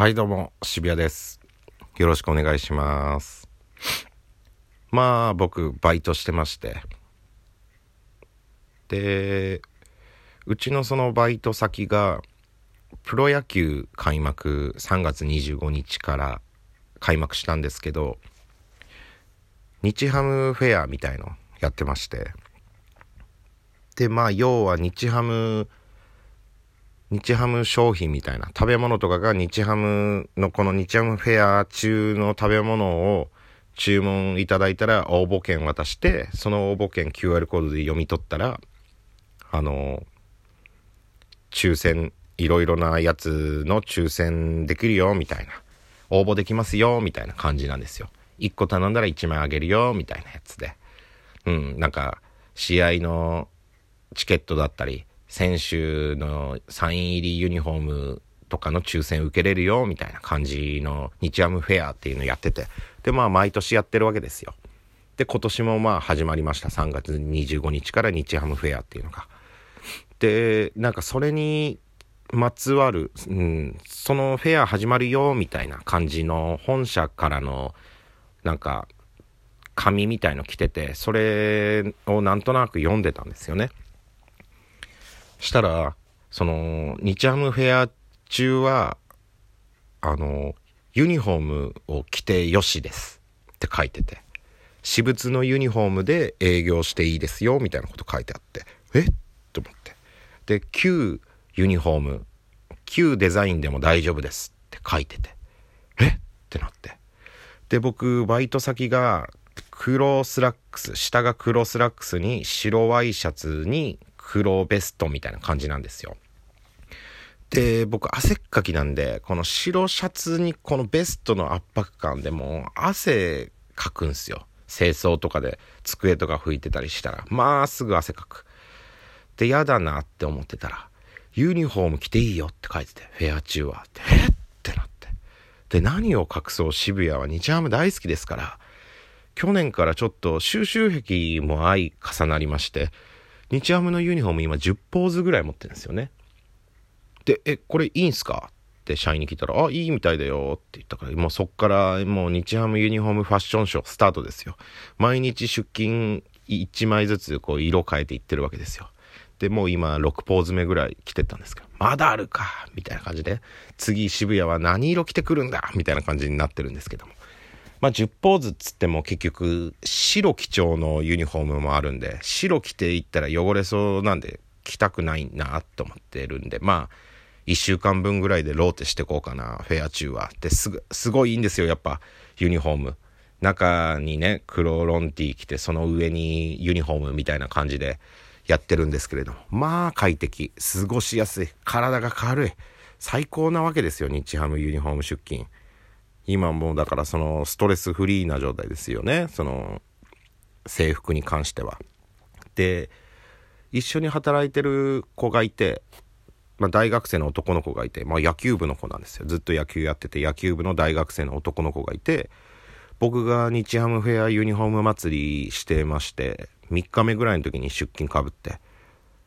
はい、どうも、渋谷です。よろしくお願いします。まあ、僕、バイトしてまして。で、うちのそのバイト先が、プロ野球開幕3月25日から開幕したんですけど、日ハムフェアみたいのやってまして。で、まあ、要は日ハム、日ハム商品みたいな食べ物とかが日ハムのこの日ハムフェア中の食べ物を注文いただいたら応募券渡してその応募券 QR コードで読み取ったらあの抽選いろいろなやつの抽選できるよみたいな。応募できますよみたいな感じなんですよ。1個頼んだら1枚あげるよみたいなやつで。うんなんか試合のチケットだったり選手のサイン入りユニフォームとかの抽選受けれるよみたいな感じの日ハムフェアっていうのやってて。でまあ毎年やってるわけですよ。で今年もまあ始まりました。3月25日から日ハムフェアっていうのが。でなんかそれにまつわる、うん、そのフェア始まるよみたいな感じの本社からのなんか紙みたいの来ててそれをなんとなく読んでたんですよね。したら、その、日ハムフェア中は、あの、ユニフォームを着てよしですって書いてて、私物のユニフォームで営業していいですよ、みたいなこと書いてあって、え？と思って。で、旧ユニフォーム、旧デザインでも大丈夫ですって書いてて、え？ってなって。で、僕、バイト先が、黒スラックス、下が黒スラックスに白ワイシャツに黒ベストみたいな感じなんですよ。で、僕汗っかきなんで、この白シャツにこのベストの圧迫感でもう汗かくんすよ。清掃とかで机とか拭いてたりしたら、まあすぐ汗かく。で、嫌だなって思ってたら、ユニフォーム着ていいよって書いてて、フェア中は。ってえってなって。で、何を隠そう渋谷は日ハム大好きですから、去年からちょっと収集癖も相重なりまして、日ハムのユニフォーム今10ポーズぐらい持ってるんですよね。で、え、これいいんすか？って社員に聞いたら、あ、いいみたいだよって言ったから、もうそっからもう日ハムユニフォームファッションショースタートですよ。毎日出勤1枚ずつこう色変えていってるわけですよ。で、もう今6ポーズ目ぐらい着てたんですけど、まだあるかみたいな感じで、次渋谷は何色着てくるんだみたいな感じになってるんですけども。まあ、10ポーズっつっても結局白基調のユニフォームもあるんで白着ていったら汚れそうなんで着たくないなと思ってるんでまあ1週間分ぐらいでローテしてこうかなフェア中は。ですすごいいいんですよやっぱユニフォーム。中にね黒ロンティー着てその上にユニフォームみたいな感じでやってるんですけれども。まあ快適。過ごしやすい。体が軽い。最高なわけですよ日ハムユニフォーム出勤。今もうだからそのストレスフリーな状態ですよねその制服に関しては。で一緒に働いてる子がいて、まあ、大学生の男の子がいて、まあ、野球部の子なんですよずっと野球やってて野球部の大学生の男の子がいて僕が日ハムフェアユニフォーム祭りしてまして3日目ぐらいの時に出勤かぶって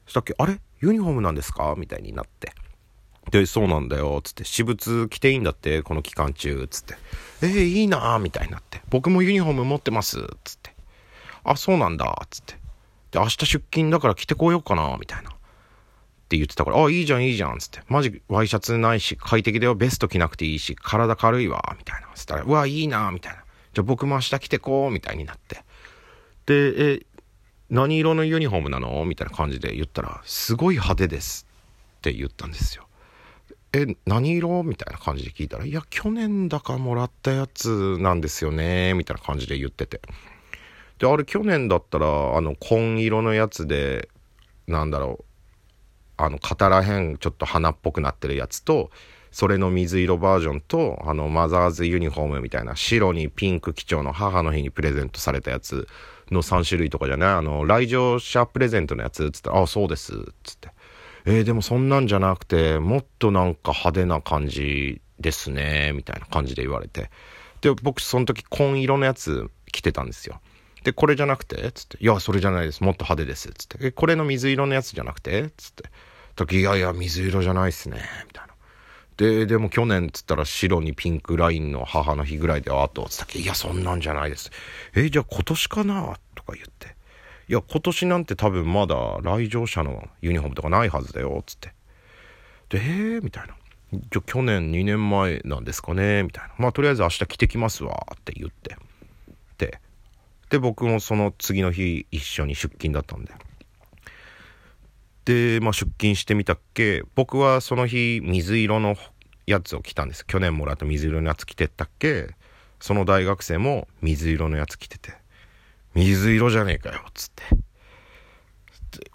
そしたっけあれ？ユニフォームなんですか？みたいになって。で、そうなんだよ、つって、私物着ていいんだって、この期間中、つって。えー、いいなーみたいになって。僕もユニフォーム持ってます、つって。あ、そうなんだ、つって。で、明日出勤だから着てこようかな、みたいな。って言ってたから、あ、いいじゃん、いいじゃん、つって。マジ、ワイシャツないし、快適だよ、ベスト着なくていいし、体軽いわ、みたいな。つったら、うわ、いいな、みたいな。じゃあ僕も明日着てこう、みたいになって。で、え、何色のユニフォームなの？みたいな感じで言ったら、すごい派手です。って言ったんですよ。え、何色？みたいな感じで聞いたら、いや、去年だかもらったやつなんですよね、みたいな感じで言ってて。で、あれ去年だったら、あの、紺色のやつで、なんだろう、あの、肩らへんちょっと花っぽくなってるやつと、それの水色バージョンと、あの、マザーズユニフォームみたいな、白にピンク基調の母の日にプレゼントされたやつの3種類とかじゃない？あの、来場者プレゼントのやつつったら、あ、そうです、つって。えー、でもそんなんじゃなくて、もっとなんか派手な感じですね、みたいな感じで言われて。で、僕その時紺色のやつ着てたんですよ。で、これじゃなくてつって。いや、それじゃないです。もっと派手です。つって。え、これの水色のやつじゃなくて？つって。時いやいや、水色じゃないっすね。みたいな。で、でも去年つったら白にピンクラインの母の日ぐらいであと、つったっけ？いや、そんなんじゃないです。え、じゃあ今年かな？とか言って。いや、今年なんて多分まだ来場者のユニフォームとかないはずだよ、つって。で、えー、みたいな。じゃ去年2年前なんですかねみたいな。まあ、とりあえず明日着てきますわ、って言って。で、で、僕もその次の日一緒に出勤だったんで。で、まあ、出勤してみたっけ僕はその日水色のやつを着たんです去年もらった水色のやつ着てったっけその大学生も水色のやつ着てて水色じゃねえかよつって。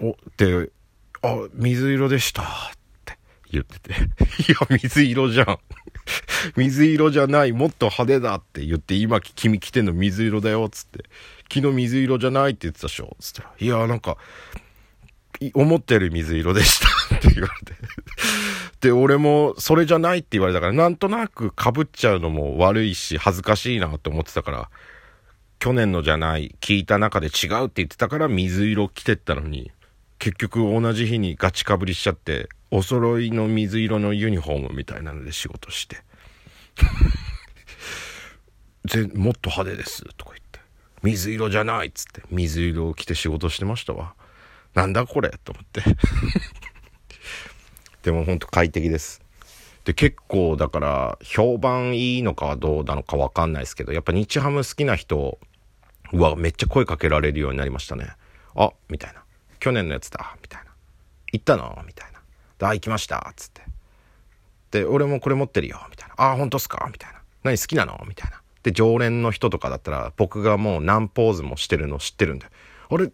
おであ水色でしたって言ってて。いや水色じゃん。水色じゃないもっと派手だって言って今君着てんの水色だよつって。昨日水色じゃないって言ってたでしょつったら。いやなんか思ったより水色でした って言われて。で、俺もそれじゃないって言われたから、なんとなく被っちゃうのも悪いし、恥ずかしいなって思ってたから、去年のじゃない、聞いた中で違うって言ってたから水色着てったのに、結局同じ日にガチかぶりしちゃって、お揃いの水色のユニフォームみたいなので仕事して。ぜもっと派手ですとか言って。水色じゃないっつって、水色を着て仕事してましたわ。なんだこれと思って でもほんと快適です。で、結構だから評判いいのかどうなのかわかんないですけど、やっぱ日ハム好きな人はめっちゃ声かけられるようになりましたね。あ、みたいな。去年のやつだ、みたいな。行ったの？みたいな。あ、行きました、つって。で、俺もこれ持ってるよ、みたいな。あ、本当っすか？みたいな。何好きなの？みたいな。で、常連の人とかだったら、僕がもう何ポーズもしてるの知ってるんで、あれ、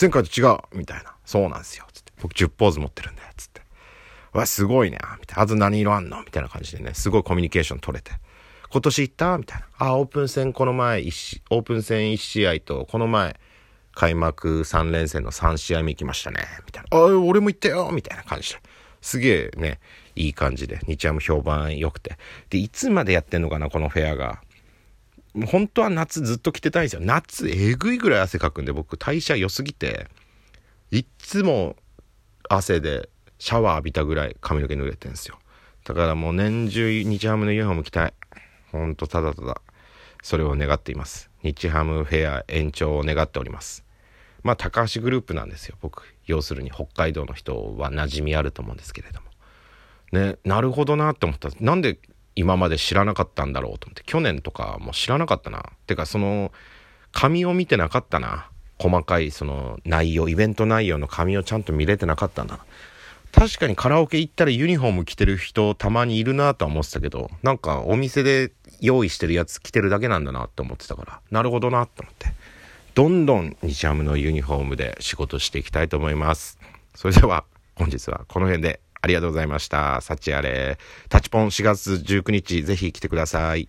前回と違うみたいな。そうなんですよ。つって。僕10ポーズ持ってるんで、つって。わ、すごいね。みたいな。あと何色あんの？みたいな感じでね、すごいコミュニケーション取れて。今年行った？みたいな。あ、オープン戦この前、オープン戦1試合と、この前、開幕3連戦の3試合目行きましたね。みたいな。あ、俺も行ったよみたいな感じで。すげえね、いい感じで、日ハム評判良くて。で、いつまでやってんのかな、このフェアが。本当は夏ずっと着てたいんですよ。夏えぐいぐらい汗かくんで、僕代謝良すぎて、いっつも汗でシャワー浴びたぐらい髪の毛濡れてんすよ。だからもう年中日ハムのユニフォーム着たい。ほんとただただ、それを願っています。日ハムフェア延長を願っております。まあ、高橋グループなんですよ、僕。要するに北海道の人は馴染みあると思うんですけれども。ね、なるほどなって思った。なんで今まで知らなかったんだろうと思って。去年とかも知らなかったな。てか、その、紙を見てなかったな。細かいその内容、イベント内容の紙をちゃんと見れてなかったんだな。確かにカラオケ行ったらユニフォーム着てる人たまにいるなとは思ってたけど、なんかお店で用意してるやつ着てるだけなんだなって思ってたから、なるほどなと思って。どんどん日ハムのユニフォームで仕事していきたいと思います。それでは本日はこの辺でありがとうございました。幸あれ。タチポン4月19日ぜひ来てください。